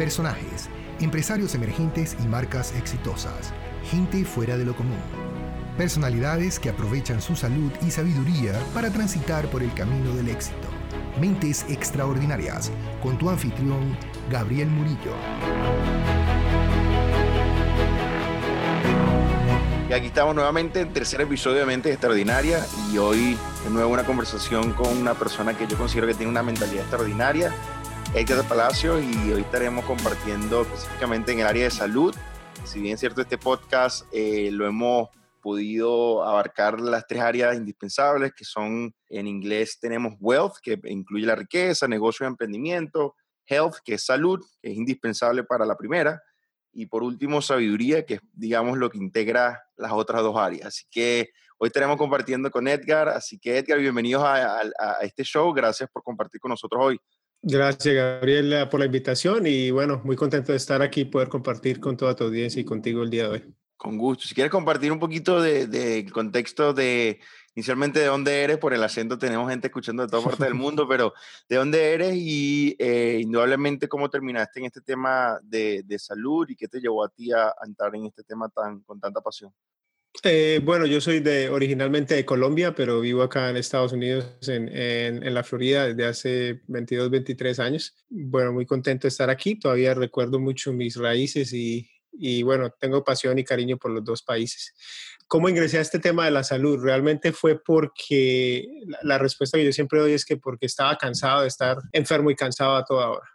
personajes, empresarios emergentes y marcas exitosas, gente fuera de lo común. Personalidades que aprovechan su salud y sabiduría para transitar por el camino del éxito. Mentes extraordinarias, con tu anfitrión, Gabriel Murillo. Y aquí estamos nuevamente en tercer episodio de Mente Extraordinaria y hoy de nuevo una conversación con una persona que yo considero que tiene una mentalidad extraordinaria, Edgar Palacio, y hoy estaremos compartiendo específicamente en el área de salud. Si bien es cierto, este podcast eh, lo hemos podido abarcar las tres áreas indispensables que son en inglés tenemos wealth, que incluye la riqueza, negocio y emprendimiento, health, que es salud, que es indispensable para la primera, y por último, sabiduría, que es, digamos, lo que integra las otras dos áreas. Así que hoy estaremos compartiendo con Edgar. Así que, Edgar, bienvenidos a, este show. Gracias por compartir con nosotros hoy. Gracias, Gabriel, por la invitación y bueno, muy contento de estar aquí y poder compartir con toda tu audiencia y contigo el día de hoy. Con gusto. Si quieres compartir un poquito del de, contexto de inicialmente de dónde eres, por el acento tenemos gente escuchando de toda parte del mundo, pero de dónde eres y eh, indudablemente cómo terminaste en este tema de, de, salud y qué te llevó a ti a, entrar en este tema tan, con tanta pasión. Eh, bueno, yo soy de, originalmente de Colombia, pero vivo acá en Estados Unidos, en, en, la Florida, desde hace 22, 23 años. Bueno, muy contento de estar aquí. Todavía recuerdo mucho mis raíces y, y bueno, tengo pasión y cariño por los dos países. ¿Cómo ingresé a este tema de la salud? Realmente fue porque la, respuesta que yo siempre doy es que porque estaba cansado de estar enfermo y cansado a toda hora.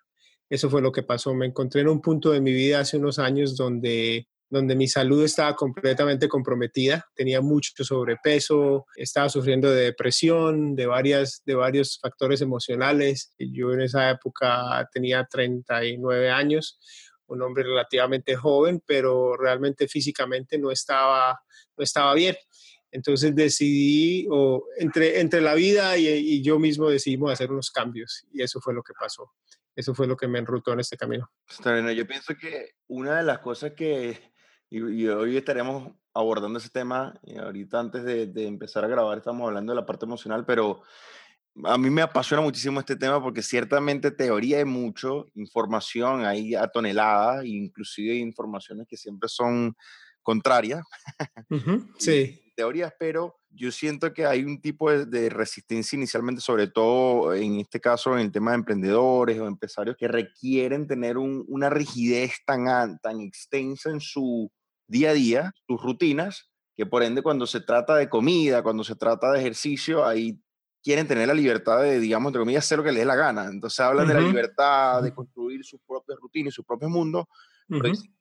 Eso fue lo que pasó. Me encontré en un punto de mi vida hace unos años donde donde mi salud estaba completamente comprometida, tenía mucho sobrepeso, estaba sufriendo de depresión, de, varias, de varios factores emocionales. Yo en esa época tenía 39 años, un hombre relativamente joven, pero realmente físicamente no estaba, no estaba bien. Entonces decidí, o entre, entre la vida y, yo mismo decidimos hacer unos cambios y eso fue lo que pasó. Eso fue lo que me enrutó en este camino. Yo pienso que una de las cosas que, y, hoy estaremos abordando ese tema, y ahorita antes de, de empezar a grabar estamos hablando de la parte emocional, pero a mí me apasiona muchísimo este tema porque ciertamente teoría hay mucho, información hay a toneladas, inclusive informaciones que siempre son contrarias. Sí. teorías, pero yo siento que hay un tipo de, resistencia inicialmente, sobre todo en este caso en el tema de emprendedores o empresarios que requieren tener una rigidez tan, tan extensa en su día a día, sus rutinas, que por ende cuando se trata de comida, cuando se trata de ejercicio, hay quieren tener la libertad de, digamos, entre comillas, hacer lo que les dé la gana. Entonces hablan de la libertad de construir sus propias rutinas y sus propios mundos,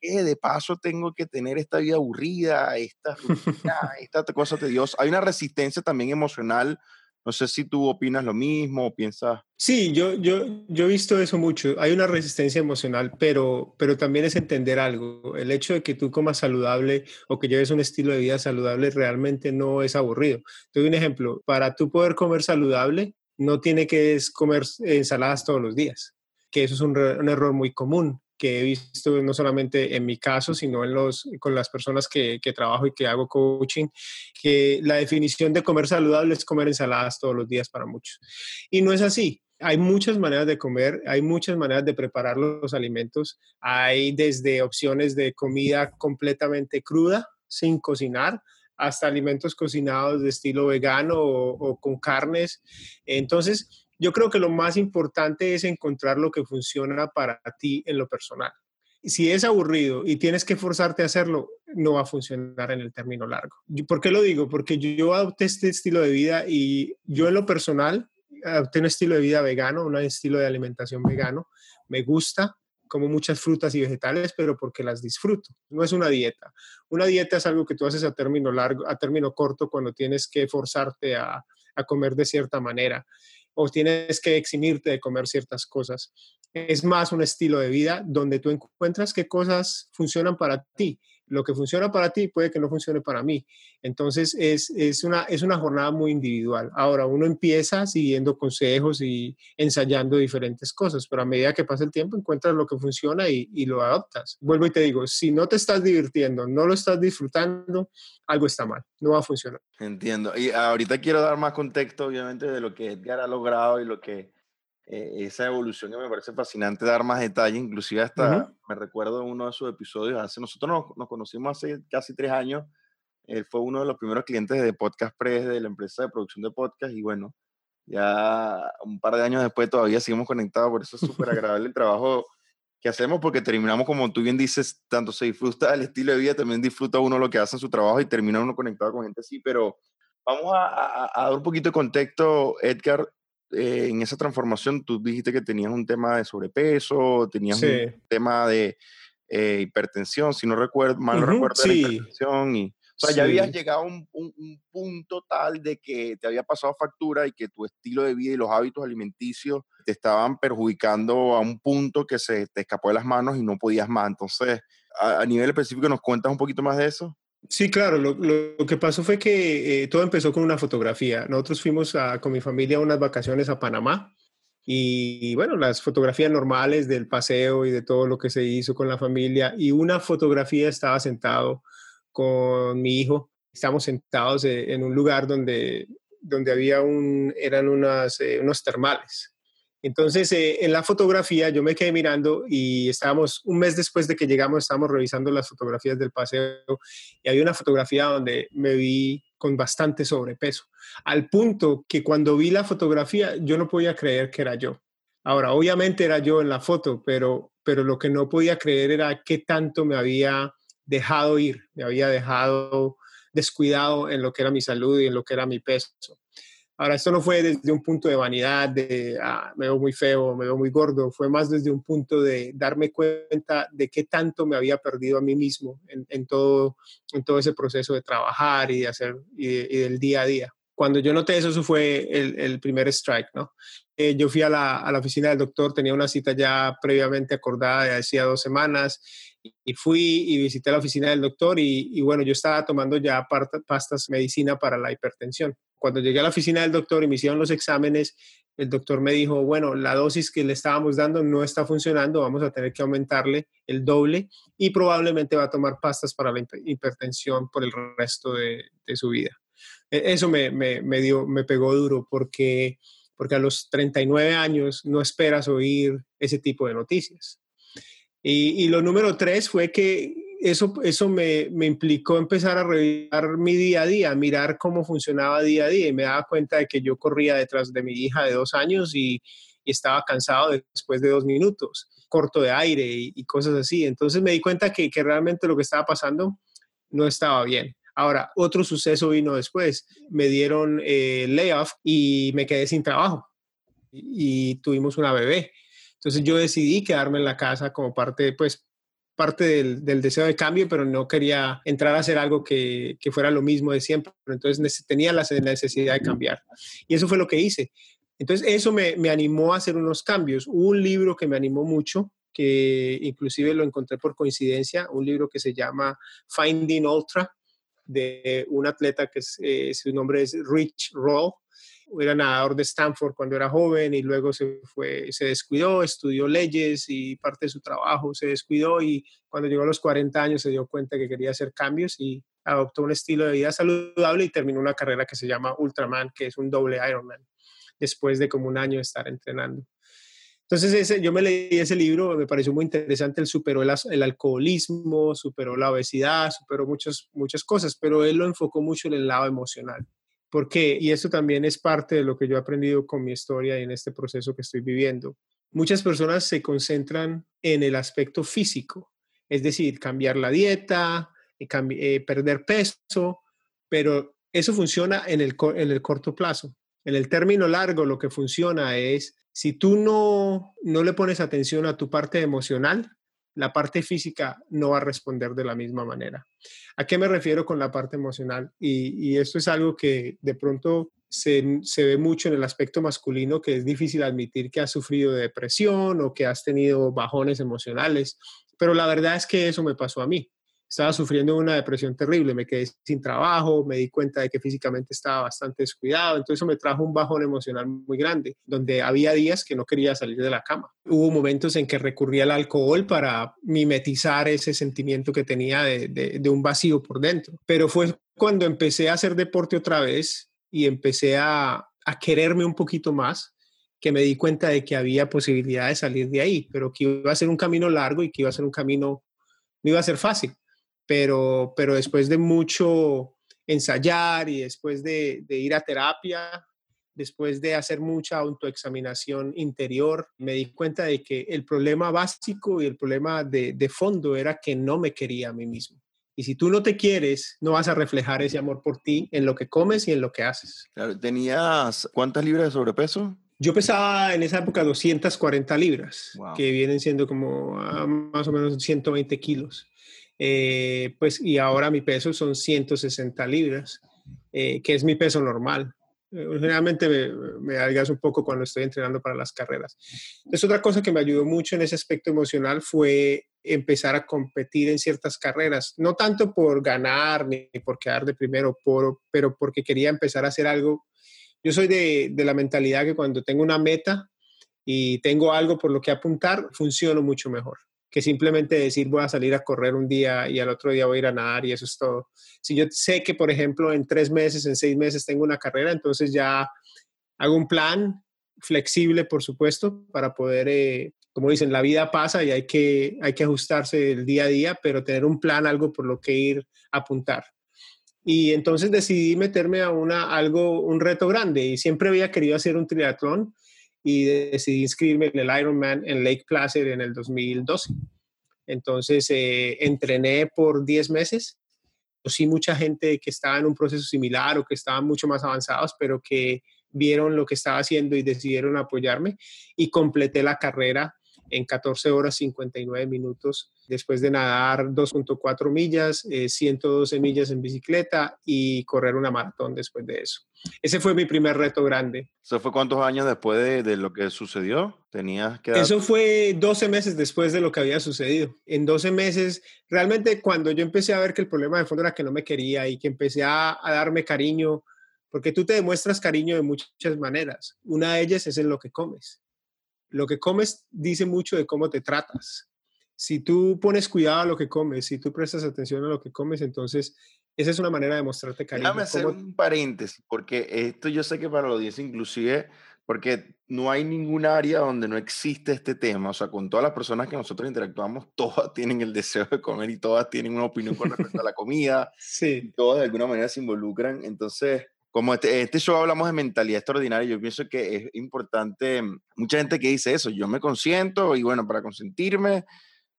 que de paso tengo que tener esta vida aburrida, esta rutina, esta cosa tediosa. Hay una resistencia también emocional no sé si tú opinas lo mismo o piensas. Sí, yo, yo, yo he visto eso mucho. Hay una resistencia emocional, pero, pero también es entender algo. El hecho de que tú comas saludable o que lleves un estilo de vida saludable realmente no es aburrido. Te doy un ejemplo. Para tú poder comer saludable, no tiene que comer ensaladas todos los días, que eso es un, un error muy común que he visto no solamente en mi caso, sino en los, con las personas que, trabajo y que hago coaching, que la definición de comer saludable es comer ensaladas todos los días para muchos. Y no es así. Hay muchas maneras de comer, hay muchas maneras de preparar los alimentos. Hay desde opciones de comida completamente cruda, sin cocinar, hasta alimentos cocinados de estilo vegano o con carnes. Entonces, yo creo que lo más importante es encontrar lo que funciona para ti en lo personal. Si es aburrido y tienes que forzarte a hacerlo, no va a funcionar en el término largo. ¿Por qué lo digo? Porque yo adopté este estilo de vida y yo en lo personal adopté un estilo de vida vegano, un estilo de alimentación vegano. Me gusta, como muchas frutas y vegetales, pero porque las disfruto. No es una dieta. Una dieta es algo que tú haces a término largo, a término corto, cuando tienes que forzarte a, a comer de cierta manera o tienes que eximirte de comer ciertas cosas. Es más un estilo de vida donde tú encuentras qué cosas funcionan para ti lo que funciona para ti puede que no funcione para mí. Entonces es, es, una, es una jornada muy individual. Ahora uno empieza siguiendo consejos y ensayando diferentes cosas, pero a medida que pasa el tiempo encuentras lo que funciona y, y lo adoptas. Vuelvo y te digo, si no te estás divirtiendo, no lo estás disfrutando, algo está mal, no va a funcionar. Entiendo. Y ahorita quiero dar más contexto, obviamente, de lo que Edgar ha logrado y lo que eh, esa evolución que me parece fascinante dar más detalle, inclusive hasta me recuerdo uno de sus episodios, hace nosotros nos, conocimos hace casi tres años, él fue uno de los primeros clientes de Podcast Press de la empresa de producción de podcast y bueno, ya un par de años después todavía seguimos conectados, por eso es súper agradable el trabajo que hacemos porque terminamos, como tú bien dices, tanto se disfruta el estilo de vida, también disfruta uno lo que hace en su trabajo y termina uno conectado con gente así, pero vamos a, a dar un poquito de contexto, Edgar, eh, en esa transformación tú dijiste que tenías un tema de sobrepeso, tenías un tema de eh, hipertensión, si no recuerdo, mal no recuerdo, sí. hipertensión y... O sea, ya habías llegado a un, un, punto tal de que te había pasado factura y que tu estilo de vida y los hábitos alimenticios te estaban perjudicando a un punto que se te escapó de las manos y no podías más. Entonces, a, a nivel específico, ¿nos cuentas un poquito más de eso? Sí, claro, lo, que pasó fue que eh, todo empezó con una fotografía. Nosotros fuimos con mi familia a unas vacaciones a Panamá y, bueno, las fotografías normales del paseo y de todo lo que se hizo con la familia y una fotografía estaba sentado con mi hijo. Estamos sentados eh, en un lugar donde, donde había un, eran unas, eh, unos termales entonces, eh, en la fotografía yo me quedé mirando y estábamos, un mes después de que llegamos, estábamos revisando las fotografías del paseo y había una fotografía donde me vi con bastante sobrepeso, al punto que cuando vi la fotografía yo no podía creer que era yo. Ahora, obviamente era yo en la foto, pero, pero lo que no podía creer era qué tanto me había dejado ir, me había dejado descuidado en lo que era mi salud y en lo que era mi peso. Ahora, esto no fue desde un punto de vanidad, de ah, me veo muy feo, me veo muy gordo, fue más desde un punto de darme cuenta de qué tanto me había perdido a mí mismo en, todo, en todo ese proceso de trabajar y de hacer y, del día a día. Cuando yo noté eso, eso fue el, el primer strike, ¿no? Eh, yo fui a la, a la, oficina del doctor, tenía una cita ya previamente acordada de hacía dos semanas y fui y visité la oficina del doctor y, y bueno, yo estaba tomando ya pastas medicina para la hipertensión cuando llegué a la oficina del doctor y me hicieron los exámenes, el doctor me dijo, bueno, la dosis que le estábamos dando no está funcionando, vamos a tener que aumentarle el doble y probablemente va a tomar pastas para la hipertensión por el resto de, su vida. E, eso me, me, dio, me pegó duro porque, porque a los 39 años no esperas oír ese tipo de noticias. Y, lo número tres fue que eso, eso me, implicó empezar a revisar mi día a día, mirar cómo funcionaba día a día y me daba cuenta de que yo corría detrás de mi hija de dos años y, estaba cansado después de dos minutos, corto de aire y, cosas así. Entonces me di cuenta que, que, realmente lo que estaba pasando no estaba bien. Ahora, otro suceso vino después. Me dieron eh, layoff y me quedé sin trabajo y tuvimos una bebé. Entonces yo decidí quedarme en la casa como parte, pues parte del, deseo de cambio, pero no quería entrar a hacer algo que, fuera lo mismo de siempre. Entonces tenía la necesidad de cambiar. Y eso fue lo que hice. Entonces eso me, animó a hacer unos cambios. Hubo un libro que me animó mucho, que inclusive lo encontré por coincidencia, un libro que se llama Finding Ultra, de un atleta que eh, su nombre es Rich Roll era nadador de Stanford cuando era joven y luego se fue, se descuidó, estudió leyes y parte de su trabajo se descuidó y cuando llegó a los 40 años se dio cuenta que quería hacer cambios y adoptó un estilo de vida saludable y terminó una carrera que se llama Ultraman, que es un doble Ironman, después de como un año de estar entrenando. Entonces ese, yo me leí ese libro, me pareció muy interesante, él superó el, alcoholismo, superó la obesidad, superó muchas, muchas cosas, pero él lo enfocó mucho en el lado emocional. ¿Por qué? Y eso también es parte de lo que yo he aprendido con mi historia y en este proceso que estoy viviendo. Muchas personas se concentran en el aspecto físico, es decir, cambiar la dieta, eh, eh, perder peso, pero eso funciona en el, en el corto plazo. En el término largo lo que funciona es, si tú no, no le pones atención a tu parte emocional, la parte física no va a responder de la misma manera. ¿A qué me refiero con la parte emocional? Y, esto es algo que de pronto se, se, ve mucho en el aspecto masculino, que es difícil admitir que has sufrido de depresión o que has tenido bajones emocionales, pero la verdad es que eso me pasó a mí estaba sufriendo una depresión terrible, me quedé sin trabajo, me di cuenta de que físicamente estaba bastante descuidado, entonces eso me trajo un bajón emocional muy grande, donde había días que no quería salir de la cama. Hubo momentos en que recurrí al alcohol para mimetizar ese sentimiento que tenía de, de, un vacío por dentro, pero fue cuando empecé a hacer deporte otra vez y empecé a, a quererme un poquito más, que me di cuenta de que había posibilidad de salir de ahí, pero que iba a ser un camino largo y que iba a ser un camino, no iba a ser fácil, pero, pero después de mucho ensayar y después de, de ir a terapia, después de hacer mucha autoexaminación interior, me di cuenta de que el problema básico y el problema de, de, fondo era que no me quería a mí mismo. Y si tú no te quieres, no vas a reflejar ese amor por ti en lo que comes y en lo que haces. Claro, ¿Tenías cuántas libras de sobrepeso? Yo pesaba en esa época 240 libras, wow. que vienen siendo como uh, más o menos 120 kilos. Eh, pues y ahora mi peso son 160 libras, eh, que es mi peso normal. Eh, generalmente me, me un poco cuando estoy entrenando para las carreras. Entonces, otra cosa que me ayudó mucho en ese aspecto emocional fue empezar a competir en ciertas carreras, no tanto por ganar ni por quedar de primero, por, pero porque quería empezar a hacer algo. Yo soy de, de la mentalidad que cuando tengo una meta y tengo algo por lo que apuntar, funciono mucho mejor que simplemente decir voy a salir a correr un día y al otro día voy a ir a nadar y eso es todo. Si yo sé que, por ejemplo, en tres meses, en seis meses tengo una carrera, entonces ya hago un plan flexible, por supuesto, para poder, eh, como dicen, la vida pasa y hay que, hay que ajustarse el día a día, pero tener un plan, algo por lo que ir a apuntar. Y entonces decidí meterme a una, algo, un reto grande y siempre había querido hacer un triatlón y decidí inscribirme en el Ironman en Lake Placid en el 2012. Entonces eh, entrené por 10 meses. Sí, mucha gente que estaba en un proceso similar o que estaban mucho más avanzados, pero que vieron lo que estaba haciendo y decidieron apoyarme y completé la carrera en 14 horas 59 minutos después de nadar 2.4 millas, 112 eh, millas en bicicleta y correr una maratón después de eso. Ese fue mi primer reto grande. ¿Eso fue cuántos años después de, de lo que sucedió? ¿Tenías que Eso fue 12 meses después de lo que había sucedido. En 12 meses, realmente cuando yo empecé a ver que el problema de fondo era que no me quería y que empecé a, a darme cariño, porque tú te demuestras cariño de muchas maneras. Una de ellas es en lo que comes. Lo que comes dice mucho de cómo te tratas si tú pones cuidado a lo que comes, si tú prestas atención a lo que comes, entonces esa es una manera de mostrarte cariño. Déjame hacer un paréntesis, porque esto yo sé que para la audiencia inclusive, porque no hay ningún área donde no existe este tema, o sea, con todas las personas que nosotros interactuamos, todas tienen el deseo de comer y todas tienen una opinión con respecto a la comida, sí. todas de alguna manera se involucran, entonces como este, este, show hablamos de mentalidad extraordinaria, yo pienso que es importante, mucha gente que dice eso, yo me consiento y bueno, para consentirme,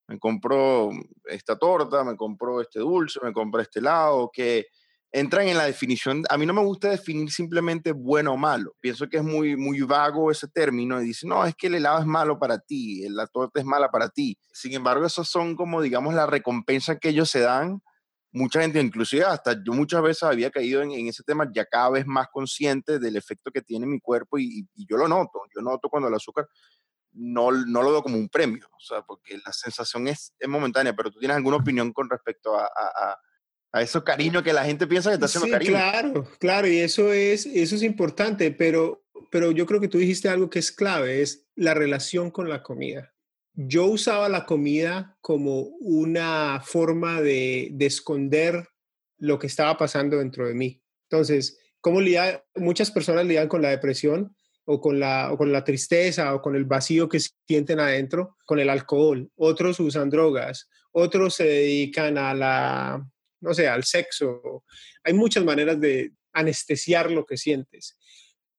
me compro esta torta, me compro este dulce, me compro este helado, que entran en la definición. A mí no me gusta definir simplemente bueno o malo. Pienso que es muy, muy vago ese término y dice, no, es que el helado es malo para ti, la torta es mala para ti. Sin embargo, esos son como, digamos, la recompensa que ellos se dan. Mucha gente, inclusive hasta yo muchas veces había caído en, en ese tema, ya cada vez más consciente del efecto que tiene mi cuerpo y, y yo lo noto. Yo noto cuando el azúcar no, no lo veo como un premio, o sea, porque la sensación es, es momentánea, pero tú tienes alguna opinión con respecto a, a, a eso cariño que la gente piensa que está haciendo sí, cariño. Claro, claro, y eso es, eso es importante, pero, pero yo creo que tú dijiste algo que es clave, es la relación con la comida. Yo usaba la comida como una forma de, de esconder lo que estaba pasando dentro de mí. Entonces, ¿cómo muchas personas lidian con la depresión? o con, la, o con la tristeza o con el vacío que sienten adentro con el alcohol. Otros usan drogas, otros se dedican a la, no sé, al sexo. Hay muchas maneras de anestesiar lo que sientes.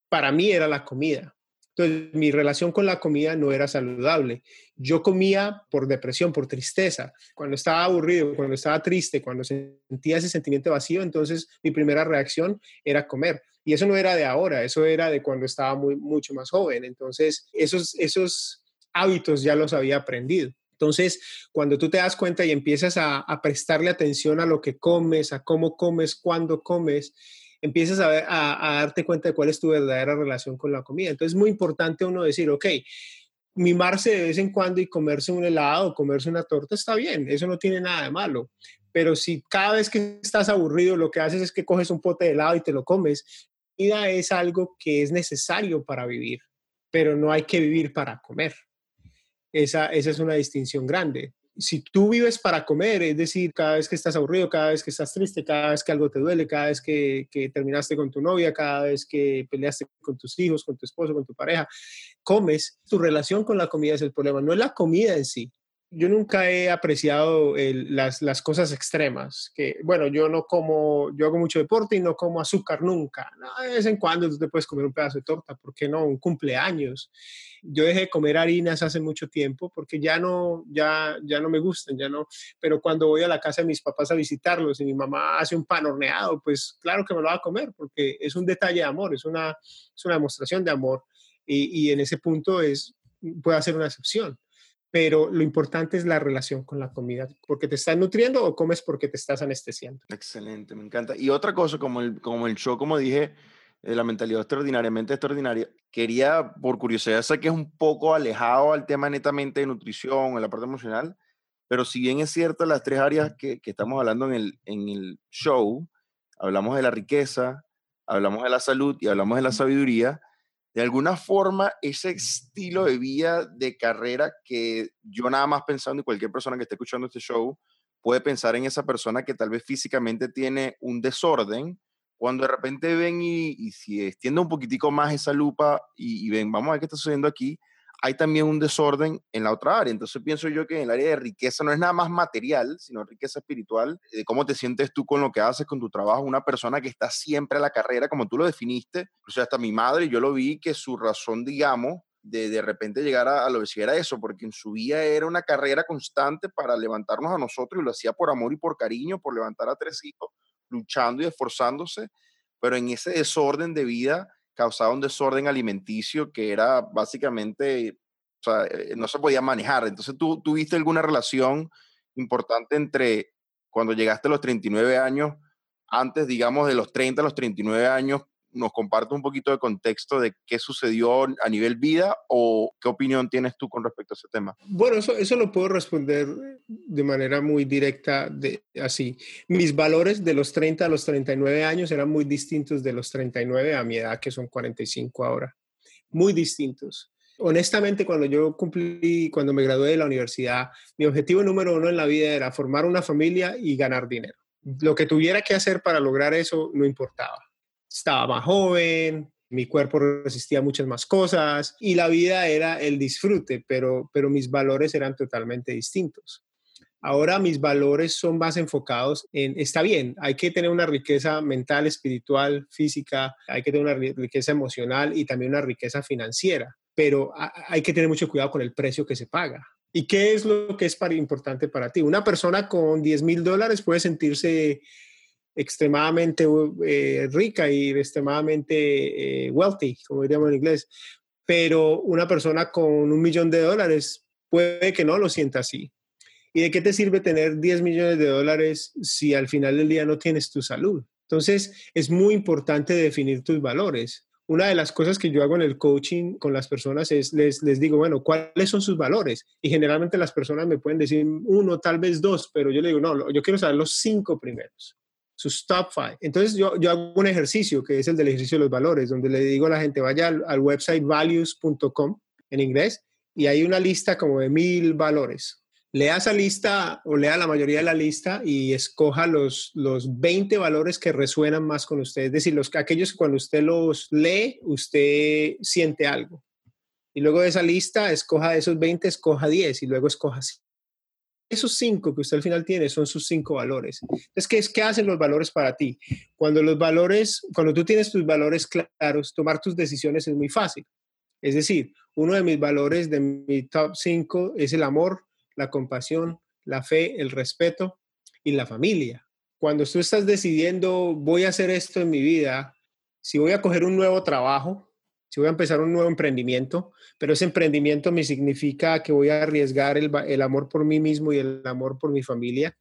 Para mí era la comida. Entonces, mi relación con la comida no era saludable. Yo comía por depresión, por tristeza. Cuando estaba aburrido, cuando estaba triste, cuando sentía ese sentimiento vacío, entonces mi primera reacción era comer. Y eso no era de ahora, eso era de cuando estaba muy, mucho más joven. Entonces, esos, esos hábitos ya los había aprendido. Entonces, cuando tú te das cuenta y empiezas a, a prestarle atención a lo que comes, a cómo comes, cuándo comes, empiezas a, a, a, darte cuenta de cuál es tu verdadera relación con la comida. Entonces, es muy importante uno decir, ok, mimarse de vez en cuando y comerse un helado comerse una torta está bien, eso no tiene nada de malo. Pero si cada vez que estás aburrido lo que haces es que coges un pote de helado y te lo comes, comida es algo que es necesario para vivir, pero no hay que vivir para comer. Esa, esa es una distinción grande. Si tú vives para comer, es decir, cada vez que estás aburrido, cada vez que estás triste, cada vez que algo te duele, cada vez que, que, terminaste con tu novia, cada vez que peleaste con tus hijos, con tu esposo, con tu pareja, comes, tu relación con la comida es el problema, no es la comida en sí, yo nunca he apreciado las, las, cosas extremas, que bueno, yo no como, yo hago mucho deporte y no como azúcar nunca, de vez en cuando tú te puedes comer un pedazo de torta, ¿por qué no? Un cumpleaños. Yo dejé de comer harinas hace mucho tiempo porque ya no, ya, ya no me gustan, ya no, pero cuando voy a la casa de mis papás a visitarlos y mi mamá hace un pan horneado, pues claro que me lo va a comer porque es un detalle de amor, es una, es una demostración de amor y, y en ese punto es, puede ser una excepción pero lo importante es la relación con la comida, porque te estás nutriendo o comes porque te estás anestesiando. Excelente, me encanta. Y otra cosa, como el, como el show, como dije, de la mentalidad extraordinariamente extraordinaria, quería, por curiosidad, sé que es un poco alejado al tema netamente de nutrición, en la parte emocional, pero si bien es cierto las tres áreas que, que estamos hablando en el, en el show, hablamos de la riqueza, hablamos de la salud y hablamos de la sabiduría, de alguna forma ese estilo de vida, de carrera que yo nada más pensando y cualquier persona que esté escuchando este show puede pensar en esa persona que tal vez físicamente tiene un desorden, cuando de repente ven y, y si extiende un poquitico más esa lupa y, y ven, vamos a ver qué está sucediendo aquí, hay también un desorden en la otra área. Entonces pienso yo que en el área de riqueza no es nada más material, sino riqueza espiritual, de cómo te sientes tú con lo que haces, con tu trabajo, una persona que está siempre a la carrera, como tú lo definiste. O sea, hasta mi madre, yo lo vi que su razón, digamos, de de repente llegar a, a la obesidad era eso, porque en su vida era una carrera constante para levantarnos a nosotros y lo hacía por amor y por cariño, por levantar a tres hijos, luchando y esforzándose, pero en ese desorden de vida causaba un desorden alimenticio que era básicamente, o sea, eh, no se podía manejar. Entonces, ¿tú tuviste alguna relación importante entre cuando llegaste a los 39 años, antes, digamos, de los 30 a los 39 años, nos comparte un poquito de contexto de qué sucedió a nivel vida o qué opinión tienes tú con respecto a ese tema. Bueno, eso, eso lo puedo responder de manera muy directa, de, así. Mis valores de los 30 a los 39 años eran muy distintos de los 39 a mi edad, que son 45 ahora. Muy distintos. Honestamente, cuando yo cumplí, cuando me gradué de la universidad, mi objetivo número uno en la vida era formar una familia y ganar dinero. Lo que tuviera que hacer para lograr eso no importaba estaba más joven, mi cuerpo resistía muchas más cosas y la vida era el disfrute, pero, pero mis valores eran totalmente distintos. Ahora mis valores son más enfocados en, está bien, hay que tener una riqueza mental, espiritual, física, hay que tener una riqueza emocional y también una riqueza financiera, pero hay que tener mucho cuidado con el precio que se paga. ¿Y qué es lo que es importante para ti? Una persona con 10 mil dólares puede sentirse extremadamente eh, rica y extremadamente eh, wealthy, como diríamos en inglés, pero una persona con un millón de dólares puede que no lo sienta así. ¿Y de qué te sirve tener 10 millones de dólares si al final del día no tienes tu salud? Entonces, es muy importante definir tus valores. Una de las cosas que yo hago en el coaching con las personas es, les, les digo, bueno, ¿cuáles son sus valores? Y generalmente las personas me pueden decir uno, tal vez dos, pero yo le digo, no, yo quiero saber los cinco primeros sus top five. Entonces yo, yo hago un ejercicio que es el del ejercicio de los valores, donde le digo a la gente, vaya al, website values.com en inglés y hay una lista como de mil valores. Lea esa lista o lea la mayoría de la lista y escoja los, los 20 valores que resuenan más con usted. Es decir, los, aquellos que cuando usted los lee, usted siente algo. Y luego de esa lista, escoja de esos 20, escoja 10 y luego escoja esos cinco que usted al final tiene son sus cinco valores. Entonces, ¿qué, es, ¿qué hacen los valores para ti? Cuando los valores, cuando tú tienes tus valores claros, tomar tus decisiones es muy fácil. Es decir, uno de mis valores de mi top cinco es el amor, la compasión, la fe, el respeto y la familia. Cuando tú estás decidiendo, voy a hacer esto en mi vida, si voy a coger un nuevo trabajo, si voy a empezar un nuevo emprendimiento, pero ese emprendimiento me significa que voy a arriesgar el, amor por mí mismo y el amor por mi familia,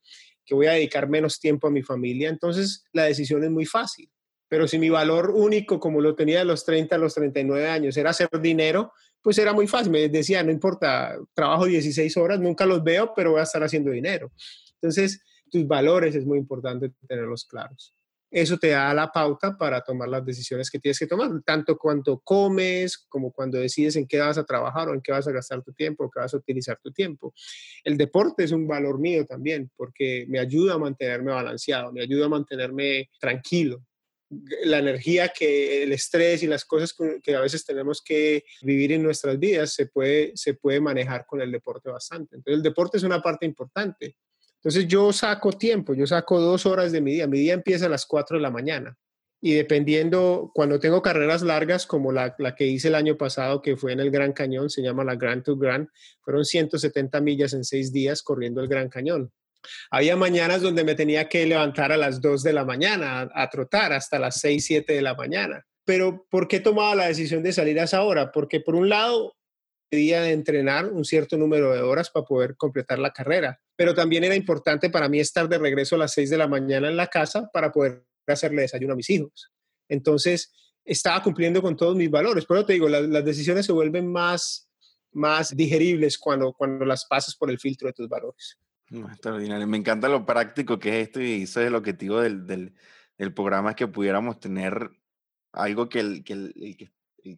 que voy a dedicar menos tiempo a mi familia, entonces la decisión es muy fácil. Pero si mi valor único, como lo tenía de los 30 a los 39 años, era hacer dinero, pues era muy fácil. Me decía, no importa, trabajo 16 horas, nunca los veo, pero voy a estar haciendo dinero. Entonces, tus valores es muy importante tenerlos claros eso te da la pauta para tomar las decisiones que tienes que tomar, tanto cuando comes como cuando decides en qué vas a trabajar o en qué vas a gastar tu tiempo o qué vas a utilizar tu tiempo. El deporte es un valor mío también porque me ayuda a mantenerme balanceado, me ayuda a mantenerme tranquilo. La energía que el estrés y las cosas que a veces tenemos que vivir en nuestras vidas se puede, se puede manejar con el deporte bastante. Entonces el deporte es una parte importante entonces yo saco tiempo, yo saco dos horas de mi día. Mi día empieza a las 4 de la mañana. Y dependiendo, cuando tengo carreras largas como la, que hice el año pasado, que fue en el Gran Cañón, se llama la Grand to Grand, fueron 170 millas en seis días corriendo el Gran Cañón. Había mañanas donde me tenía que levantar a las 2 de la mañana a, a trotar hasta las 6, 7 de la mañana. Pero ¿por qué tomaba la decisión de salir a esa hora? Porque por un lado de entrenar un cierto número de horas para poder completar la carrera. Pero también era importante para mí estar de regreso a las 6 de la mañana en la casa para poder hacerle desayuno a mis hijos. Entonces, estaba cumpliendo con todos mis valores. Pero te digo, las decisiones se vuelven más, más digeribles cuando, cuando las pasas por el filtro de tus valores. extraordinario. Me encanta lo práctico que es esto y eso es el objetivo del, del, del programa, es que pudiéramos tener algo que el, que el, el que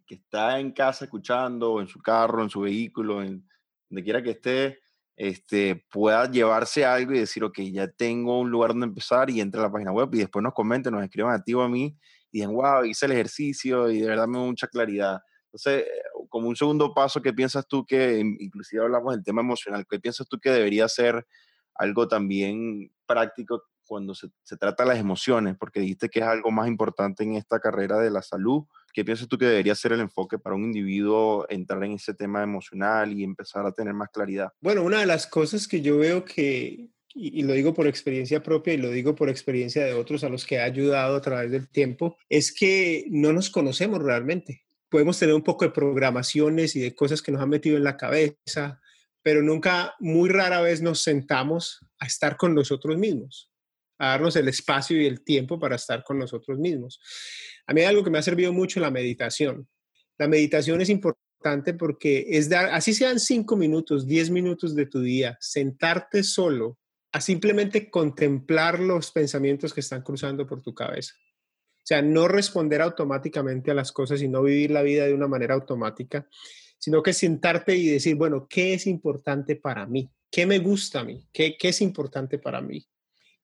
que está en casa escuchando, en su carro, en su vehículo, en donde quiera que esté, este, pueda llevarse algo y decir, ok, ya tengo un lugar donde empezar y entre a la página web y después nos comenten, nos escriban a ti o a mí y digan, wow, hice el ejercicio y de verdad me da mucha claridad. Entonces, eh, como un segundo paso, ¿qué piensas tú que, inclusive hablamos del tema emocional, qué piensas tú que debería ser algo también práctico cuando se, se trata de las emociones? Porque dijiste que es algo más importante en esta carrera de la salud ¿Qué piensas tú que debería ser el enfoque para un individuo entrar en ese tema emocional y empezar a tener más claridad? Bueno, una de las cosas que yo veo que, y, lo digo por experiencia propia y lo digo por experiencia de otros a los que he ayudado a través del tiempo, es que no nos conocemos realmente. Podemos tener un poco de programaciones y de cosas que nos han metido en la cabeza, pero nunca, muy rara vez nos sentamos a estar con nosotros mismos a darnos el espacio y el tiempo para estar con nosotros mismos. A mí algo que me ha servido mucho la meditación. La meditación es importante porque es dar, así sean cinco minutos, diez minutos de tu día, sentarte solo a simplemente contemplar los pensamientos que están cruzando por tu cabeza. O sea, no responder automáticamente a las cosas y no vivir la vida de una manera automática, sino que sentarte y decir, bueno, ¿qué es importante para mí? ¿Qué me gusta a mí? ¿Qué, qué es importante para mí?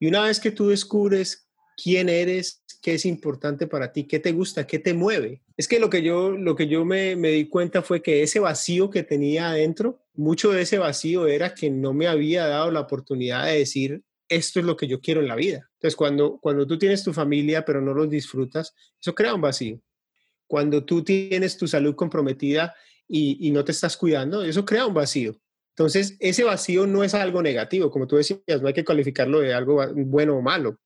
Y una vez que tú descubres quién eres, qué es importante para ti, qué te gusta, qué te mueve. Es que lo que yo, lo que yo me, me di cuenta fue que ese vacío que tenía adentro, mucho de ese vacío era que no me había dado la oportunidad de decir, esto es lo que yo quiero en la vida. Entonces, cuando, cuando tú tienes tu familia pero no los disfrutas, eso crea un vacío. Cuando tú tienes tu salud comprometida y, y no te estás cuidando, eso crea un vacío. Entonces, ese vacío no es algo negativo, como tú decías, no hay que calificarlo de algo bueno o malo.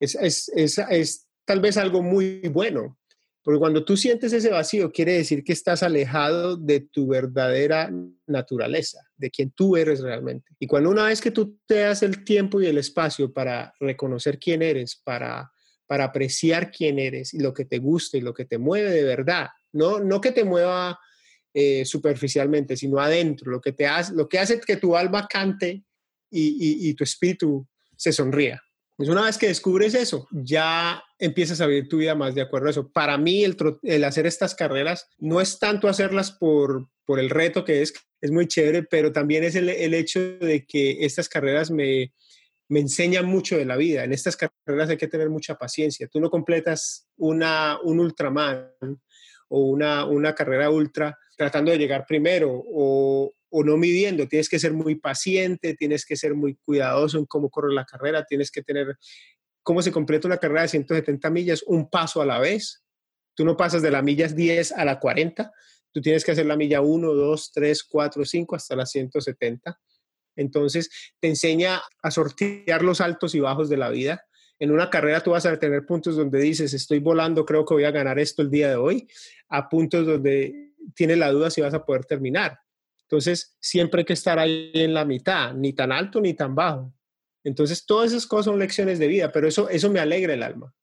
Es, es, es, es tal vez algo muy bueno, porque cuando tú sientes ese vacío, quiere decir que estás alejado de tu verdadera naturaleza, de quien tú eres realmente. Y cuando una vez que tú te das el tiempo y el espacio para reconocer quién eres, para, para apreciar quién eres y lo que te gusta y lo que te mueve de verdad, no, no que te mueva eh, superficialmente, sino adentro, lo que, te hace, lo que hace que tu alma cante y, y, tu espíritu se sonría. Pues una vez que descubres eso, ya empiezas a vivir tu vida más de acuerdo a eso. Para mí, el, el hacer estas carreras no es tanto hacerlas por, por el reto que es, es muy chévere, pero también es el, el hecho de que estas carreras me, me enseñan mucho de la vida. En estas carreras hay que tener mucha paciencia. Tú no completas una, un Ultraman o una, una carrera ultra tratando de llegar primero o, o, no midiendo. Tienes que ser muy paciente, tienes que ser muy cuidadoso en cómo corre la carrera, tienes que tener cómo se completa una carrera de 170 millas, un paso a la vez. Tú no pasas de la millas 10 a la 40, tú tienes que hacer la milla 1, 2, 3, 4, 5 hasta las 170. Entonces, te enseña a sortear los altos y bajos de la vida en una carrera tú vas a tener puntos donde dices, estoy volando, creo que voy a ganar esto el día de hoy, a puntos donde tienes la duda si vas a poder terminar. Entonces, siempre hay que estar ahí en la mitad, ni tan alto ni tan bajo. Entonces, todas esas cosas son lecciones de vida, pero eso, eso me alegra el alma.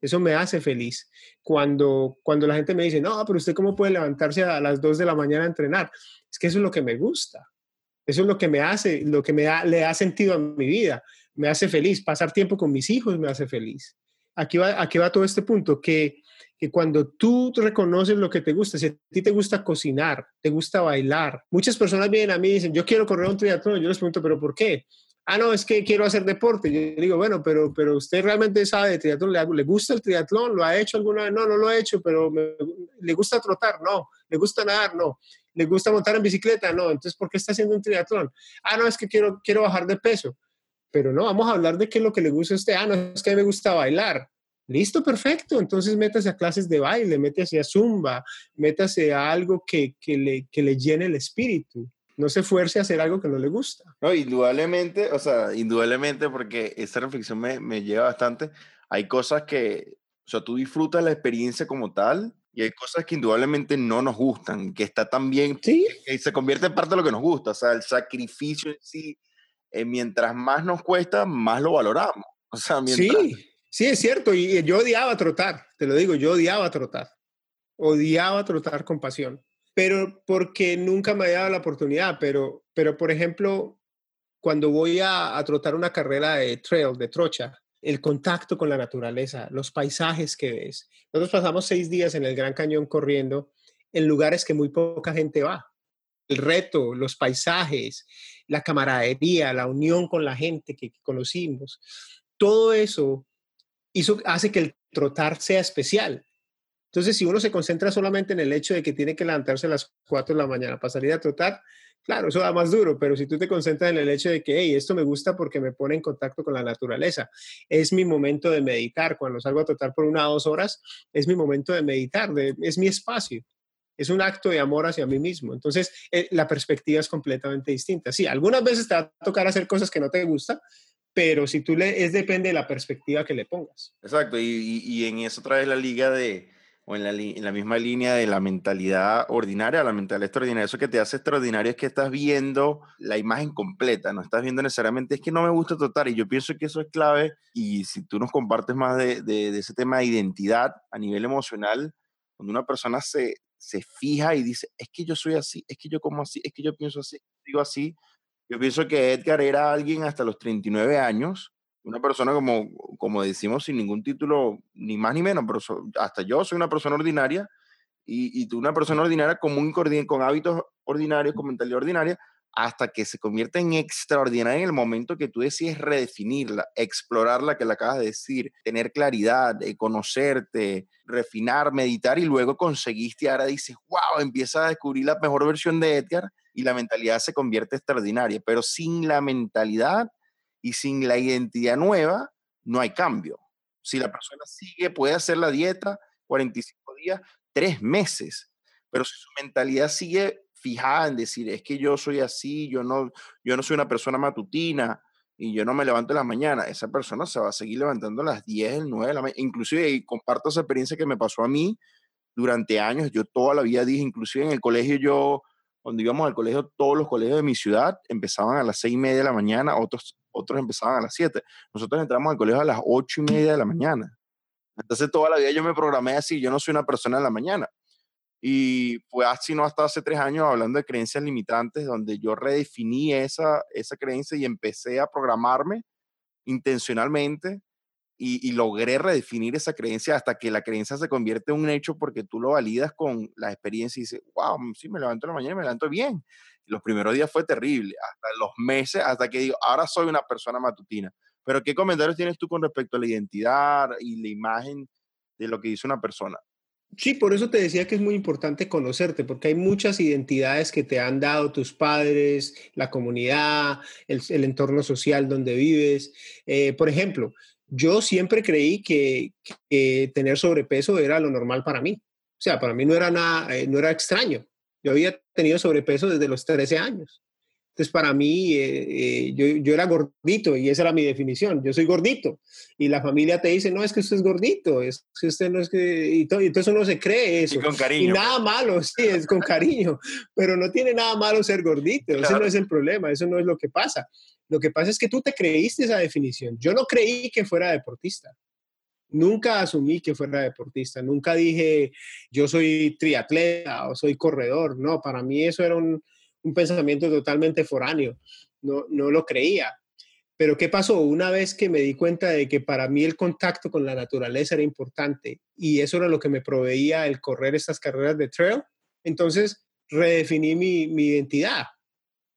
Eso me hace feliz. Cuando, cuando la gente me dice, no, pero usted cómo puede levantarse a las 2 de la mañana a entrenar. Es que eso es lo que me gusta. Eso es lo que me hace, lo que me da, le da sentido a mi vida me hace feliz. Pasar tiempo con mis hijos me hace feliz. aquí va, aquí va todo este punto, que, que cuando tú reconoces lo que te gusta, si a ti te gusta cocinar, te gusta bailar, muchas personas vienen a mí y dicen, yo quiero correr un triatlón, yo les pregunto, pero ¿por qué? ah, no, es que quiero hacer deporte. Yo digo, bueno, pero, pero usted realmente sabe de triatlón, ¿Le, gusta el triatlón? ¿Lo ha hecho alguna vez? No, no lo ha hecho, pero ¿le gusta trotar? No. ¿Le gusta nadar? No. ¿Le gusta montar en bicicleta? No. Entonces, ¿por qué está haciendo un triatlón? Ah, no, es que quiero, quiero bajar de peso. Pero no, vamos a hablar de qué es lo que le gusta a usted. Ah, no, es que a mí me gusta bailar. Listo, perfecto. Entonces métase a clases de baile, métase a zumba, métase a algo que, que, le, que le llene el espíritu no se fuerce a hacer algo que no le gusta. No, indudablemente, o sea, indudablemente porque esa reflexión me, me lleva bastante. Hay cosas que, o sea, tú disfrutas la experiencia como tal y hay cosas que indudablemente no nos gustan, que está también, ¿Sí? que se convierte en parte de lo que nos gusta, o sea, el sacrificio en sí, eh, mientras más nos cuesta, más lo valoramos. O sea, mientras... Sí, sí, es cierto, y yo odiaba trotar, te lo digo, yo odiaba trotar, odiaba trotar con pasión pero porque nunca me había dado la oportunidad. Pero, pero por ejemplo, cuando voy a, trotar una carrera de trail, de trocha, el contacto con la naturaleza, los paisajes que ves. Nosotros pasamos seis días en el Gran Cañón corriendo en lugares que muy poca gente va. El reto, los paisajes, la camaradería, la unión con la gente que conocimos, todo eso hizo, hace que el trotar sea especial. Entonces, si uno se concentra solamente en el hecho de que tiene que levantarse a las 4 de la mañana para salir a trotar, claro, eso da más duro, pero si tú te concentras en el hecho de que, hey, esto me gusta porque me pone en contacto con la naturaleza, es mi momento de meditar, cuando salgo a trotar por una o dos horas, es mi momento de meditar, es mi espacio, es un acto de amor hacia mí mismo. Entonces, eh, la perspectiva es completamente distinta. Sí, algunas veces te va a tocar hacer cosas que no te gustan, pero si tú le, es depende de la perspectiva que le pongas. Exacto, y, y en eso trae la liga de o en la, en la, misma línea de la mentalidad ordinaria, la mentalidad extraordinaria. Eso que te hace extraordinario es que estás viendo la imagen completa, no estás viendo necesariamente, es que no me gusta tratar y yo pienso que eso es clave y si tú nos compartes más de, de, ese tema de identidad a nivel emocional, cuando una persona se, se fija y dice, es que yo soy así, es que yo como así, es que yo pienso así, digo así, yo pienso que Edgar era alguien hasta los 39 años una persona como, como decimos, sin ningún título, ni más ni menos, pero hasta yo soy una persona ordinaria y, y tú una persona ordinaria común con, hábitos ordinarios, con mentalidad ordinaria, hasta que se convierte en extraordinaria en el momento que tú decides redefinirla, explorarla, que la acabas de decir, tener claridad, de conocerte, refinar, meditar y luego conseguiste, ahora dices, wow, empieza a descubrir la mejor versión de Edgar y la mentalidad se convierte extraordinaria, pero sin la mentalidad y sin la identidad nueva no hay cambio. Si la persona sigue, puede hacer la dieta 45 días, tres meses, pero si su mentalidad sigue fijada en decir, es que yo soy así, yo no, yo no soy una persona matutina y yo no me levanto en la mañana, esa persona se va a seguir levantando a las 10, 9 de la mañana. Inclusive, y comparto esa experiencia que me pasó a mí durante años, yo toda la vida dije, inclusive en el colegio yo cuando íbamos al colegio, todos los colegios de mi ciudad empezaban a las seis y media de la mañana, otros, otros empezaban a las siete. Nosotros entramos al colegio a las ocho y media de la mañana. Entonces toda la vida yo me programé así, yo no soy una persona en la mañana. Y fue así, no hasta hace tres años, hablando de creencias limitantes, donde yo redefiní esa, esa creencia y empecé a programarme intencionalmente y, logré redefinir esa creencia hasta que la creencia se convierte en un hecho porque tú lo validas con la experiencia y dices, wow, sí, me levanto en la mañana y me levanto bien. los primeros días fue terrible, hasta los meses, hasta que digo, ahora soy una persona matutina. Pero ¿qué comentarios tienes tú con respecto a la identidad y la imagen de lo que dice una persona? Sí, por eso te decía que es muy importante conocerte, porque hay muchas identidades que te han dado tus padres, la comunidad, el, entorno social donde vives. Eh, por ejemplo, yo siempre creí que, tener sobrepeso era lo normal para mí. O sea, para mí no era nada, eh, no era extraño. Yo había tenido sobrepeso desde los 13 años. Entonces, para mí, eh, eh, yo, era gordito y esa era mi definición. Yo soy gordito. Y la familia te dice, no, es que usted es gordito, es que usted no es que... Y, todo, y entonces uno se cree eso. Y con cariño. Y nada malo, sí, es con cariño. Pero no tiene nada malo ser gordito. Ese no es el problema, eso no es lo que pasa. Lo que pasa es que tú te creíste esa definición. Yo no creí que fuera deportista. Nunca asumí que fuera deportista. Nunca dije, yo soy triatleta o soy corredor. No, para mí eso era un, pensamiento totalmente foráneo. No, no lo creía. Pero ¿qué pasó? Una vez que me di cuenta de que para mí el contacto con la naturaleza era importante y eso era lo que me proveía el correr estas carreras de trail, entonces redefiní mi, mi identidad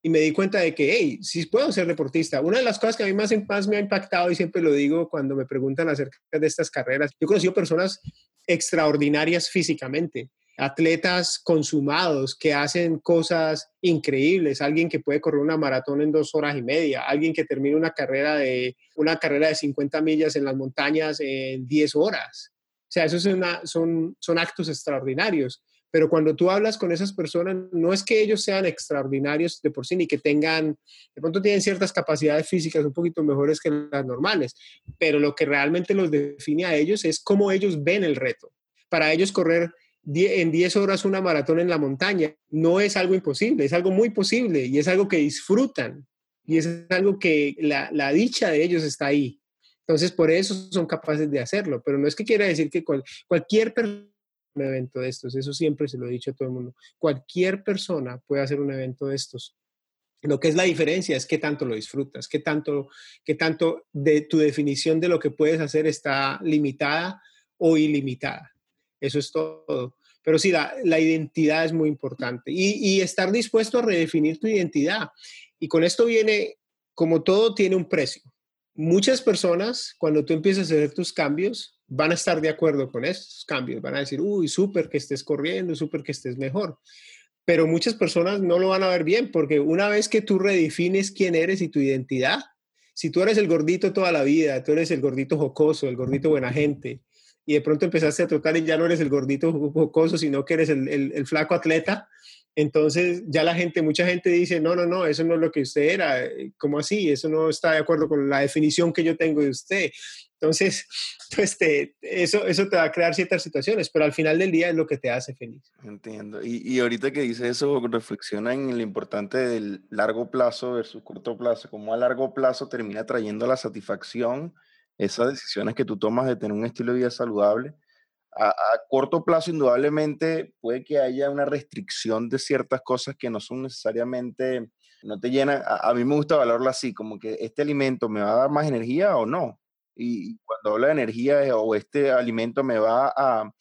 y me di cuenta de que, hey, sí puedo ser deportista. Una de las cosas que a mí más, más me ha impactado y siempre lo digo cuando me preguntan acerca de estas carreras, yo he conocido personas extraordinarias físicamente, atletas consumados que hacen cosas increíbles, alguien que puede correr una maratón en dos horas y media, alguien que termina una carrera de, una carrera de 50 millas en las montañas en 10 horas. O sea, esos son, son actos extraordinarios pero cuando tú hablas con esas personas, no es que ellos sean extraordinarios de por sí, ni que tengan, de pronto tienen ciertas capacidades físicas un poquito mejores que las normales, pero lo que realmente los define a ellos es cómo ellos ven el reto. Para ellos correr en 10 horas una maratón en la montaña no es algo imposible, es algo muy posible y es algo que disfrutan y es algo que la, la dicha de ellos está ahí. Entonces, por eso son capaces de hacerlo, pero no es que quiera decir que cualquier persona un evento de estos. Eso siempre se lo he dicho a todo el mundo. Cualquier persona puede hacer un evento de estos. Lo que es la diferencia es qué tanto lo disfrutas, qué tanto, qué tanto de tu definición de lo que puedes hacer está limitada o ilimitada. Eso es todo. Pero sí, la, la identidad es muy importante y, y estar dispuesto a redefinir tu identidad. Y con esto viene, como todo, tiene un precio. Muchas personas, cuando tú empiezas a hacer tus cambios, van a estar de acuerdo con estos cambios, van a decir, uy, súper que estés corriendo, súper que estés mejor. Pero muchas personas no lo van a ver bien porque una vez que tú redefines quién eres y tu identidad, si tú eres el gordito toda la vida, tú eres el gordito jocoso, el gordito buena gente, y de pronto empezaste a trotar y ya no eres el gordito jocoso, sino que eres el, flaco atleta, entonces ya la gente, mucha gente dice, no, no, no, eso no es lo que usted era, ¿cómo así? Eso no está de acuerdo con la definición que yo tengo de usted. Entonces, pues eso, eso te va a crear ciertas situaciones, pero al final del día es lo que te hace feliz. Entiendo. Y, y ahorita que dice eso, reflexiona en lo importante del largo plazo versus corto plazo, cómo a largo plazo termina trayendo la satisfacción esas decisiones que tú tomas de tener un estilo de vida saludable a, corto plazo, indudablemente, puede que haya una restricción de ciertas cosas que no son necesariamente, no te llenan. A, mí me gusta valorarlo así, como que este alimento me va a dar más energía o no. Y, cuando hablo de energía, o este alimento me va a,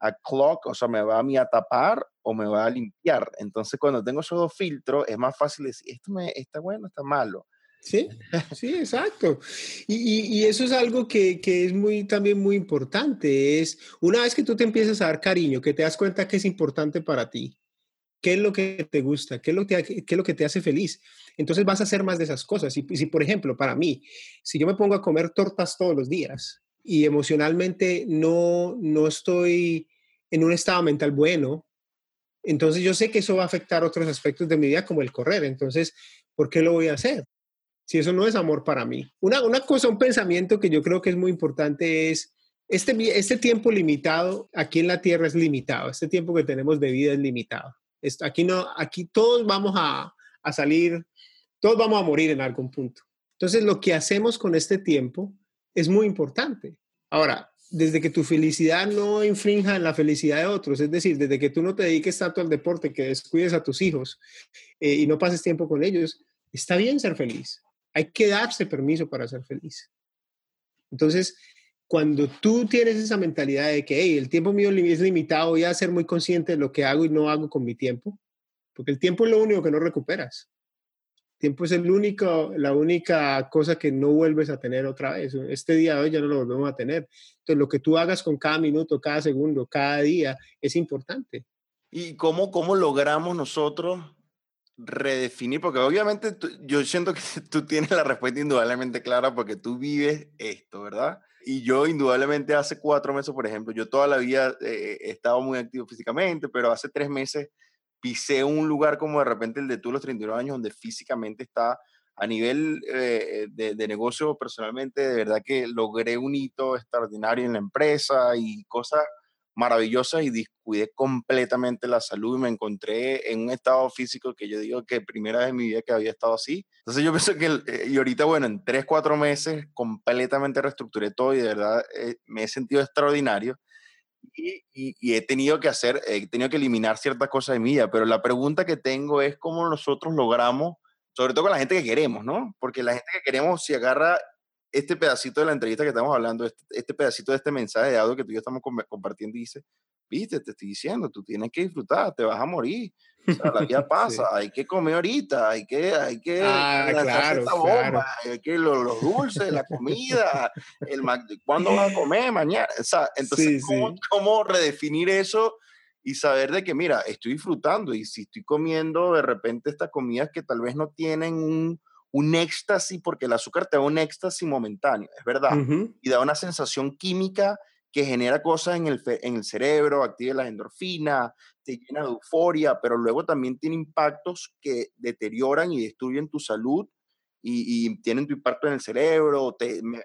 a clock, o sea, me va a, mí a tapar o me va a limpiar. Entonces, cuando tengo esos dos filtros, es más fácil decir, esto me, está bueno, está malo. Sí, sí, exacto. Y, eso es algo que, es muy, también muy importante. Es una vez que tú te empiezas a dar cariño, que te das cuenta que es importante para ti, qué es lo que te gusta, qué es lo que, qué es lo que te hace feliz. Entonces vas a hacer más de esas cosas. Y si, por ejemplo, para mí, si yo me pongo a comer tortas todos los días y emocionalmente no, no estoy en un estado mental bueno, entonces yo sé que eso va a afectar otros aspectos de mi vida como el correr. Entonces, ¿por qué lo voy a hacer? Si eso no es amor para mí. Una, una cosa, un pensamiento que yo creo que es muy importante es, este, este tiempo limitado aquí en la Tierra es limitado, este tiempo que tenemos de vida es limitado. Aquí, no, aquí todos vamos a, a salir, todos vamos a morir en algún punto. Entonces, lo que hacemos con este tiempo es muy importante. Ahora, desde que tu felicidad no infrinja la felicidad de otros, es decir, desde que tú no te dediques tanto al deporte, que descuides a tus hijos eh, y no pases tiempo con ellos, está bien ser feliz. Hay que darse permiso para ser feliz. Entonces, cuando tú tienes esa mentalidad de que el tiempo mío es limitado, voy a ser muy consciente de lo que hago y no hago con mi tiempo, porque el tiempo es lo único que no recuperas. El tiempo es el único, la única cosa que no vuelves a tener otra vez. Este día de hoy ya no lo volvemos a tener. Entonces, lo que tú hagas con cada minuto, cada segundo, cada día es importante. ¿Y cómo, cómo logramos nosotros redefinir, porque obviamente yo siento que tú tienes la respuesta indudablemente clara porque tú vives esto, ¿verdad? Y yo indudablemente hace cuatro meses, por ejemplo, yo toda la vida eh, he estado muy activo físicamente, pero hace tres meses pisé un lugar como de repente el de tú los 39 años, donde físicamente está a nivel eh, de, de, negocio personalmente, de verdad que logré un hito extraordinario en la empresa y cosas maravillosas y descuidé completamente la salud y me encontré en un estado físico que yo digo que primera vez en mi vida que había estado así. Entonces yo pienso que, eh, y ahorita, bueno, en tres, cuatro meses completamente reestructuré todo y de verdad eh, me he sentido extraordinario. Y, y, he tenido que hacer, he tenido que eliminar ciertas cosas de mi vida, pero la pregunta que tengo es cómo nosotros logramos, sobre todo con la gente que queremos, ¿no? Porque la gente que queremos, si agarra este pedacito de la entrevista que estamos hablando, este, este pedacito de este mensaje de audio que tú y yo estamos compartiendo, dice, viste, te estoy diciendo, tú tienes que disfrutar, te vas a morir. O sea, la vida pasa, hay que comer ahorita, hay que, hay que ah, claro, esta bomba, hay que los, dulces, la comida, el ¿cuándo vas a comer? Mañana. O sea, entonces, ¿cómo, ¿cómo, redefinir eso y saber de que, mira, estoy disfrutando y si estoy comiendo de repente estas comidas que tal vez no tienen un, un éxtasis, porque el azúcar te da un éxtasis momentáneo, es verdad, y da una sensación química que genera cosas en el, en el cerebro, activa las endorfinas, te llena de euforia, pero luego también tiene impactos que deterioran y destruyen tu salud y, tienen tu impacto en el cerebro.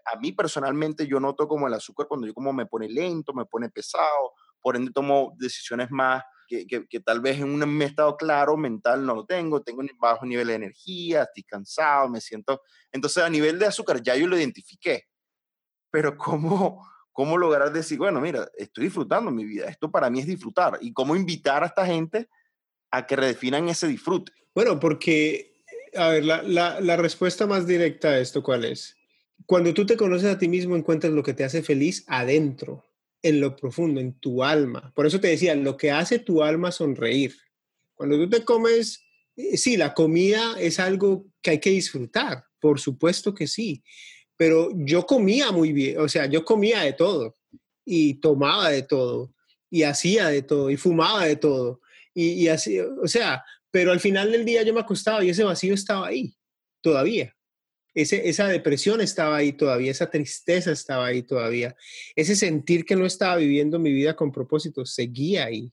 a mí personalmente yo noto como el azúcar cuando yo como me pone lento, me pone pesado, por ende tomo decisiones más que, tal vez en un estado claro mental no lo tengo, tengo un bajo nivel de energía, estoy cansado, me siento... Entonces a nivel de azúcar ya yo lo identifiqué, pero ¿cómo, cómo lograr decir, bueno, mira, estoy disfrutando mi vida, esto para mí es disfrutar, y cómo invitar a esta gente a que redefinan ese disfrute. Bueno, porque, a ver, la, la, la respuesta más directa a esto, ¿cuál es? Cuando tú te conoces a ti mismo, encuentras lo que te hace feliz adentro, en lo profundo, en tu alma. Por eso te decía, lo que hace tu alma sonreír. Cuando tú te comes, eh, sí, la comida es algo que hay que disfrutar, por supuesto que sí, pero yo comía muy bien, o sea, yo comía de todo y tomaba de todo y hacía de todo y fumaba de todo y, así, o sea, pero al final del día yo me acostaba y ese vacío estaba ahí todavía. Ese, esa depresión estaba ahí todavía, esa tristeza estaba ahí todavía, ese sentir que no estaba viviendo mi vida con propósito seguía ahí.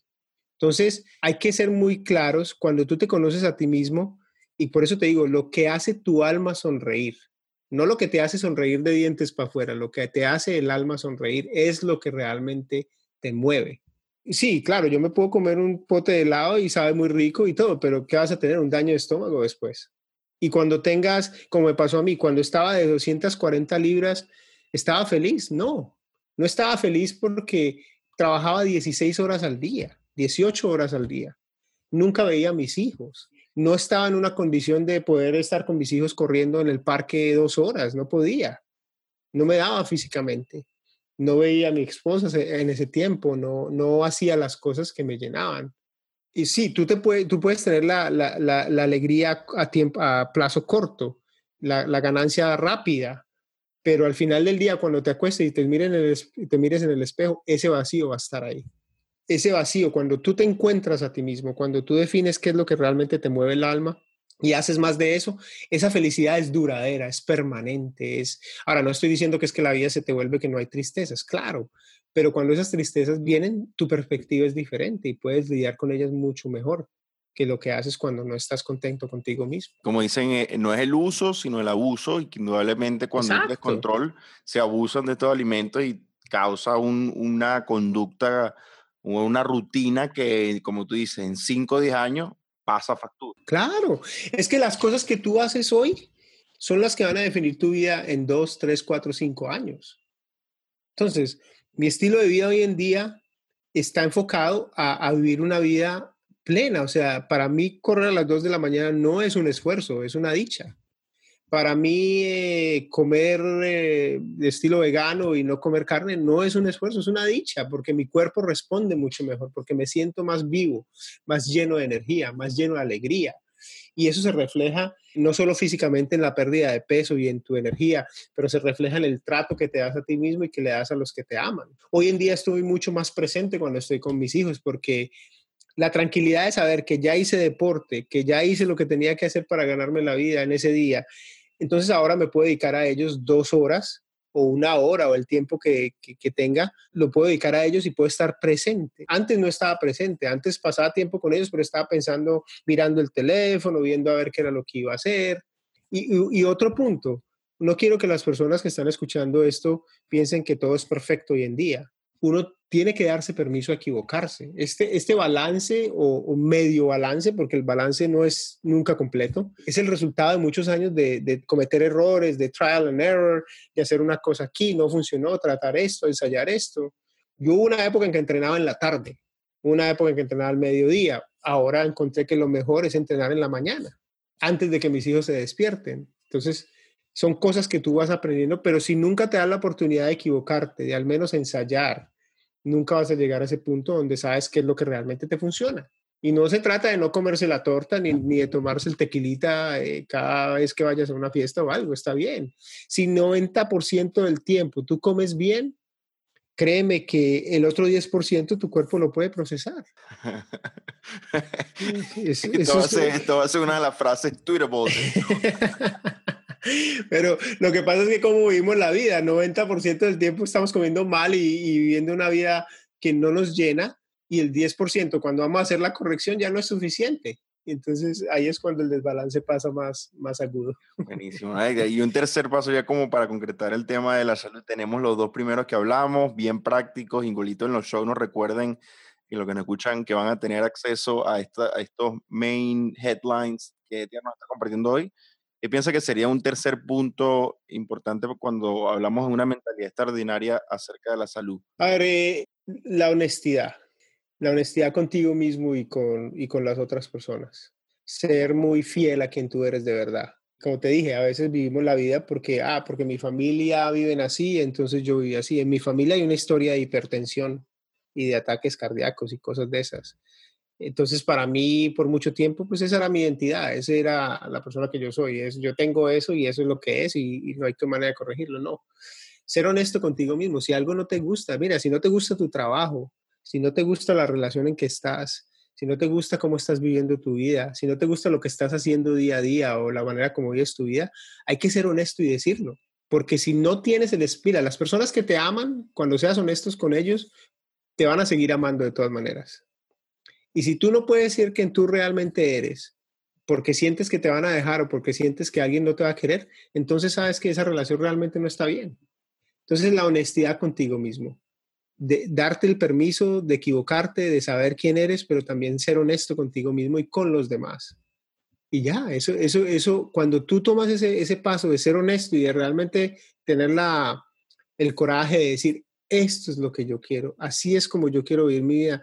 Entonces, hay que ser muy claros cuando tú te conoces a ti mismo y por eso te digo, lo que hace tu alma sonreír, no lo que te hace sonreír de dientes para afuera, lo que te hace el alma sonreír es lo que realmente te mueve. Sí, claro, yo me puedo comer un pote de helado y sabe muy rico y todo, pero ¿qué vas a tener? Un daño de estómago después. Y cuando tengas, como me pasó a mí, cuando estaba de 240 libras, ¿estaba feliz? No, no estaba feliz porque trabajaba 16 horas al día, 18 horas al día. Nunca veía a mis hijos no estaba en una condición de poder estar con mis hijos corriendo en el parque dos horas, no podía, no me daba físicamente, no veía a mi esposa en ese tiempo, no, no hacía las cosas que me llenaban. Y sí, tú, te puedes, tú puedes tener la, alegría a, tiempo, a plazo corto, la, ganancia rápida, pero al final del día, cuando te acuestes y te, te mires en el espejo, ese vacío va a estar ahí. Ese vacío, cuando tú te encuentras a ti mismo, cuando tú defines qué es lo que realmente te mueve el alma y haces más de eso, esa felicidad es duradera, es permanente, es... Ahora, no estoy diciendo que es que la vida se te vuelve que no hay tristezas, claro, pero cuando esas tristezas vienen, tu perspectiva es diferente y puedes lidiar con ellas mucho mejor que lo que haces cuando no estás contento contigo mismo. Como dicen, eh, no es el uso, sino el abuso, y que indudablemente cuando hay descontrol se abusan de estos alimentos y causa una conducta una rutina que, como tú dices, en 5 o 10 años pasa factura. Claro, es que las cosas que tú haces hoy son las que van a definir tu vida en 2, 3, 4, 5 años. Entonces, mi estilo de vida hoy en día está enfocado a, vivir una vida plena. O sea, para mí correr a las 2 de la mañana no es un esfuerzo, es una dicha para mí eh, comer eh, estilo vegano y no comer carne no es un esfuerzo, es una dicha, porque mi cuerpo responde mucho mejor, porque me siento más vivo, más lleno de energía, más lleno de alegría. Y eso se refleja no solo físicamente en la pérdida de peso y en tu energía, pero se refleja en el trato que te das a ti mismo y que le das a los que te aman. Hoy en día estoy mucho más presente cuando estoy con mis hijos porque la tranquilidad de saber que ya hice deporte, que ya hice lo que tenía que hacer para ganarme la vida en ese día entonces ahora me puedo dedicar a ellos dos horas o una hora o el tiempo que, tenga, lo puedo dedicar a ellos y puedo estar presente. Antes no estaba presente, antes pasaba tiempo con ellos, pero estaba pensando, mirando el teléfono, viendo a ver qué era lo que iba a hacer. y otro punto, no quiero que las personas que están escuchando esto piensen que todo es perfecto hoy en día uno tiene que darse permiso a equivocarse. Este, este balance o, medio balance, porque el balance no es nunca completo, es el resultado de muchos años de, cometer errores, de trial and error, de hacer una cosa aquí, no funcionó, tratar esto, ensayar esto. Yo hubo una época en que entrenaba en la tarde, una época en que entrenaba al mediodía. Ahora encontré que lo mejor es entrenar en la mañana. antes de que mis hijos se despierten. Entonces, son cosas que tú vas aprendiendo, pero si nunca te das la oportunidad de equivocarte, de al menos ensayar, nunca vas a llegar a ese punto donde sabes qué es lo que realmente te funciona. Y no se trata de no comerse la torta ni, de tomarse el tequilita eh, cada vez que vayas a una fiesta o algo, está bien. Si 90% del tiempo tú comes bien, créeme que el otro 10% tu cuerpo lo puede procesar. esto, va a ser, una de las frases tweetables. Pero lo que pasa es que como vivimos la vida, 90% del tiempo estamos comiendo mal y, y, viviendo una vida que no nos llena y el 10% cuando vamos a hacer la corrección ya no es suficiente. Entonces ahí es cuando el desbalance pasa más, más agudo. Buenísimo. Y un tercer paso ya como para concretar el tema de la salud. Tenemos los dos primeros que hablamos, bien prácticos. Ingolito en los shows nos recuerden y lo que nos escuchan que van a tener acceso a, esta, a estos main headlines que Etienne nos está compartiendo hoy. ¿Qué piensa que sería un tercer punto importante cuando hablamos de una mentalidad extraordinaria acerca de la salud? A ver, eh, la honestidad la honestidad contigo mismo y con, y con las otras personas. Ser muy fiel a quien tú eres de verdad. Como te dije, a veces vivimos la vida porque, ah, porque mi familia viven así, entonces yo vivo así. En mi familia hay una historia de hipertensión y de ataques cardíacos y cosas de esas. Entonces, para mí, por mucho tiempo, pues esa era mi identidad, esa era la persona que yo soy. Es, yo tengo eso y eso es lo que es y, no hay que manera de corregirlo, no. Ser honesto contigo mismo. Si algo no te gusta, mira, si no te gusta tu trabajo, si no te gusta la relación en que estás, si no te gusta cómo estás viviendo tu vida, si no te gusta lo que estás haciendo día a día o la manera como vives tu vida, hay que ser honesto y decirlo. Porque si no tienes el espíritu, las personas que te aman, cuando seas honestos con ellos, te van a seguir amando de todas maneras. Y si tú no puedes decir quién tú realmente eres, porque sientes que te van a dejar o porque sientes que alguien no te va a querer, entonces sabes que esa relación realmente no está bien. Entonces la honestidad contigo mismo de darte el permiso de equivocarte, de saber quién eres, pero también ser honesto contigo mismo y con los demás. Y ya, eso, eso, eso, cuando tú tomas ese, ese paso de ser honesto y de realmente tener la, el coraje de decir, esto es lo que yo quiero, así es como yo quiero vivir mi vida,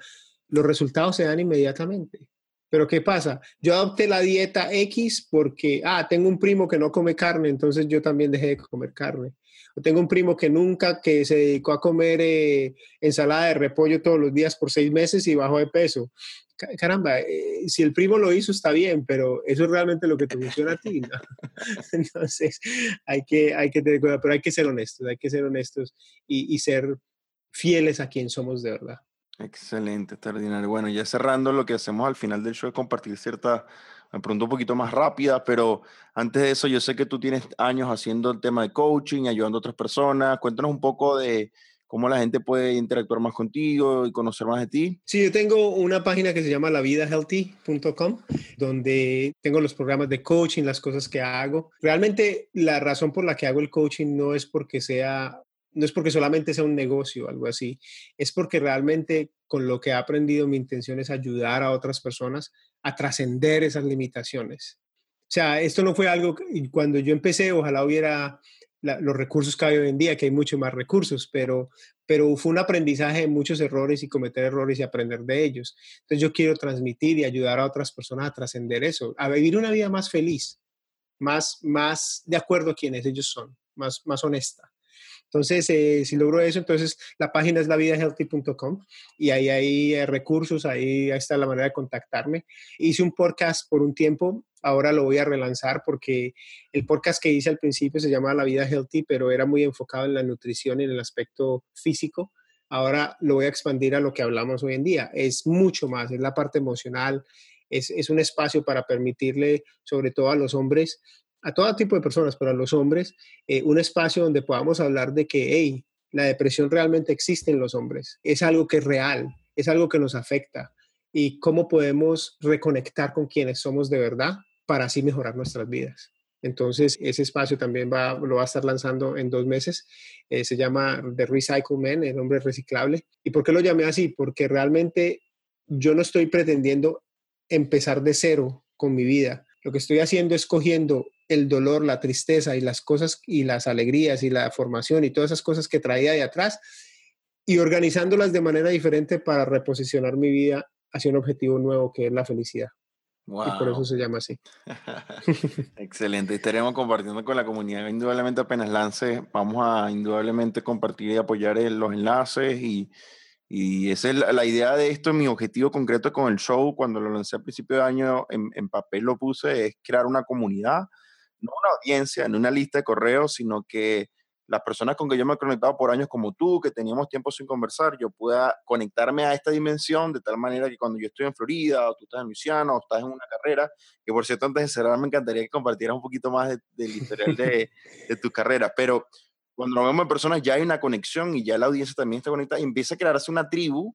los resultados se dan inmediatamente. Pero ¿qué pasa? Yo adopté la dieta X porque, ah, tengo un primo que no come carne, entonces yo también dejé de comer carne tengo un primo que nunca, que se dedicó a comer eh, ensalada de repollo todos los días por seis meses y bajó de peso. Caramba, eh, si el primo lo hizo está bien, pero eso es realmente lo que te funciona a ti. Entonces, hay que, hay que tener cuidado, pero hay que ser honestos, hay que ser honestos y, y ser fieles a quien somos de verdad. Excelente, extraordinario. Bueno, ya cerrando lo que hacemos al final del show es compartir cierta me pregunto un poquito más rápida, pero antes de eso, yo sé que tú tienes años haciendo el tema de coaching, ayudando a otras personas. Cuéntanos un poco de cómo la gente puede interactuar más contigo y conocer más de ti. Sí, yo tengo una página que se llama lavidahealthy.com, donde tengo los programas de coaching, las cosas que hago. Realmente la razón por la que hago el coaching no es porque sea no es porque solamente sea un negocio o algo así, es porque realmente con lo que he aprendido mi intención es ayudar a otras personas a trascender esas limitaciones. O sea, esto no fue algo, que, cuando yo empecé, ojalá hubiera los recursos que hay hoy en día, que hay mucho más recursos, pero, pero fue un aprendizaje de muchos errores y cometer errores y aprender de ellos. Entonces yo quiero transmitir y ayudar a otras personas a trascender eso, a vivir una vida más feliz, más, más de acuerdo a quienes ellos son, más, más honesta. Entonces, eh, si logro eso, entonces la página es lavidahealthy.com y ahí hay eh, recursos, ahí está la manera de contactarme. Hice un podcast por un tiempo, ahora lo voy a relanzar porque el podcast que hice al principio se llamaba La Vida Healthy, pero era muy enfocado en la nutrición y en el aspecto físico. Ahora lo voy a expandir a lo que hablamos hoy en día. Es mucho más, es la parte emocional, es, es un espacio para permitirle, sobre todo a los hombres, a todo tipo de personas, pero a los hombres, eh, un espacio donde podamos hablar de que, hey, la depresión realmente existe en los hombres, es algo que es real, es algo que nos afecta y cómo podemos reconectar con quienes somos de verdad para así mejorar nuestras vidas. Entonces, ese espacio también va, lo va a estar lanzando en dos meses. Eh, se llama The Recycle Man, el hombre reciclable. ¿Y por qué lo llamé así? Porque realmente yo no estoy pretendiendo empezar de cero con mi vida. Lo que estoy haciendo es cogiendo el dolor, la tristeza y las cosas y las alegrías y la formación y todas esas cosas que traía de atrás y organizándolas de manera diferente para reposicionar mi vida hacia un objetivo nuevo que es la felicidad. Y por eso se llama así. Excelente. Estaremos compartiendo con la comunidad. Indudablemente apenas lance, vamos a indudablemente compartir y apoyar los enlaces y, y esa es la, idea de esto, mi objetivo concreto con el show, cuando lo lancé a principio de año, en, en papel lo puse, es crear una comunidad, no una audiencia, no una lista de correos, sino que las personas con que yo me he conectado por años como tú, que teníamos tiempo sin conversar, yo pueda conectarme a esta dimensión de tal manera que cuando yo estoy en Florida, o tú estás en Luisiana, o estás en una carrera, que por cierto, antes de cerrar, me encantaría que compartieras un poquito más del historial de, de tu carrera, pero cuando nos vemos en personas ya hay una conexión y ya la audiencia también está conectada y empieza a crearse una tribu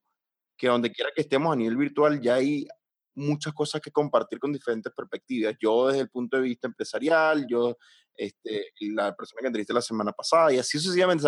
que donde quiera que estemos a nivel virtual ya hay muchas cosas que compartir con diferentes perspectivas. Yo desde el punto de vista empresarial, yo este, la persona que entrevisté la semana pasada, y así sucesivamente,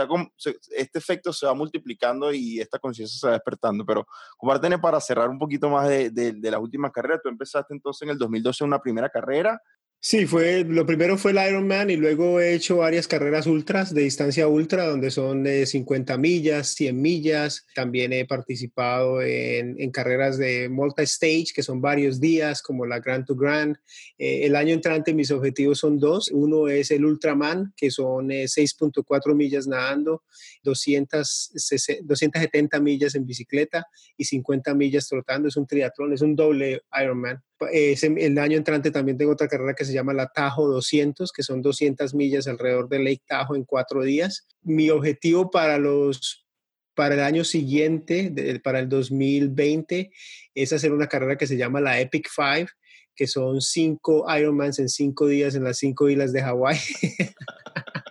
este efecto se va multiplicando y esta conciencia se va despertando. Pero, compártene para cerrar un poquito más de, de, de, las últimas carreras. Tú empezaste entonces en el 2012 una primera carrera, Sí, fue, lo primero fue el Ironman y luego he hecho varias carreras ultras de distancia ultra, donde son de 50 millas, 100 millas. También he participado en, carreras de multi-stage, que son varios días, como la Grand to Grand. Eh, el año entrante mis objetivos son dos. Uno es el Ultraman, que son 6.4 eh, millas nadando, 200, 270 millas en bicicleta y 50 millas trotando. Es un triatlón, es un doble Ironman el año entrante también tengo otra carrera que se llama la Tajo 200, que son 200 millas alrededor del Lake Tajo en cuatro días. Mi objetivo para los para el año siguiente, para el 2020, es hacer una carrera que se llama la Epic Five, que son cinco Ironmans en cinco días en las cinco islas de Hawái.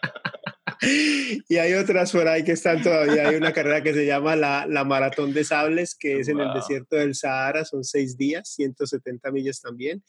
y hay otras por ahí que están todavía. Hay una carrera que se llama la, la Maratón de Sables, que es en el desierto del Sahara, son seis días, 170 millas también.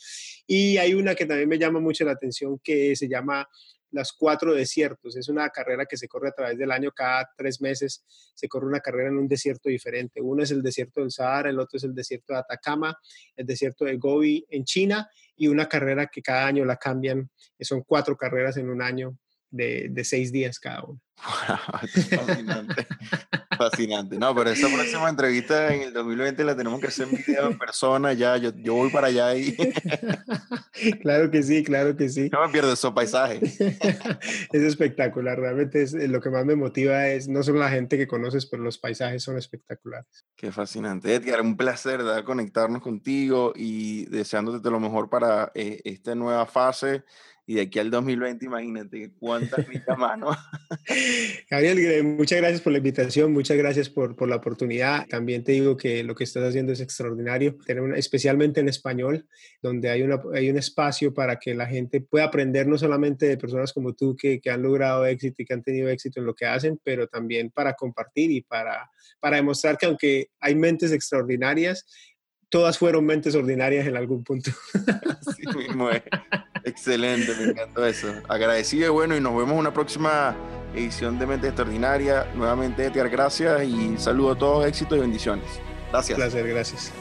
Y hay una que también me llama mucho la atención que se llama las cuatro desiertos. Es una carrera que se corre a través del año, cada tres meses se corre una carrera en un desierto diferente. Uno es el desierto del Sahara, el otro es el desierto de Atacama, el desierto de Gobi en China y una carrera que cada año la cambian. Son cuatro carreras en un año de, de seis días cada uno. fascinante. fascinante. No, pero esa próxima entrevista en el 2020 la tenemos que hacer en video en persona, ya, yo, yo voy para allá y... claro que sí, claro que sí. No me pierdo esos paisajes. es espectacular, realmente es, lo que más me motiva es no solo la gente que conoces, pero los paisajes son espectaculares. Qué fascinante. Edgar, un placer de conectarnos contigo y deseándote lo mejor para eh, esta nueva fase y de aquí al 2020, imagínate cuántas millas más, ¿no? Gabriel, muchas gracias por la invitación, muchas gracias por, por, la oportunidad. También te digo que lo que estás haciendo es extraordinario, tener especialmente en español, donde hay, una, hay un espacio para que la gente pueda aprender no solamente de personas como tú que, que han logrado éxito y que han tenido éxito en lo que hacen, pero también para compartir y para, para demostrar que aunque hay mentes extraordinarias, todas fueron mentes ordinarias en algún punto. Así mismo es. Excelente, me encantó eso. Agradecido y bueno, y nos vemos en una próxima edición de Mente Extraordinaria. Nuevamente, Edgar, gracias y saludo a todos, éxitos y bendiciones. Gracias. Un placer, gracias.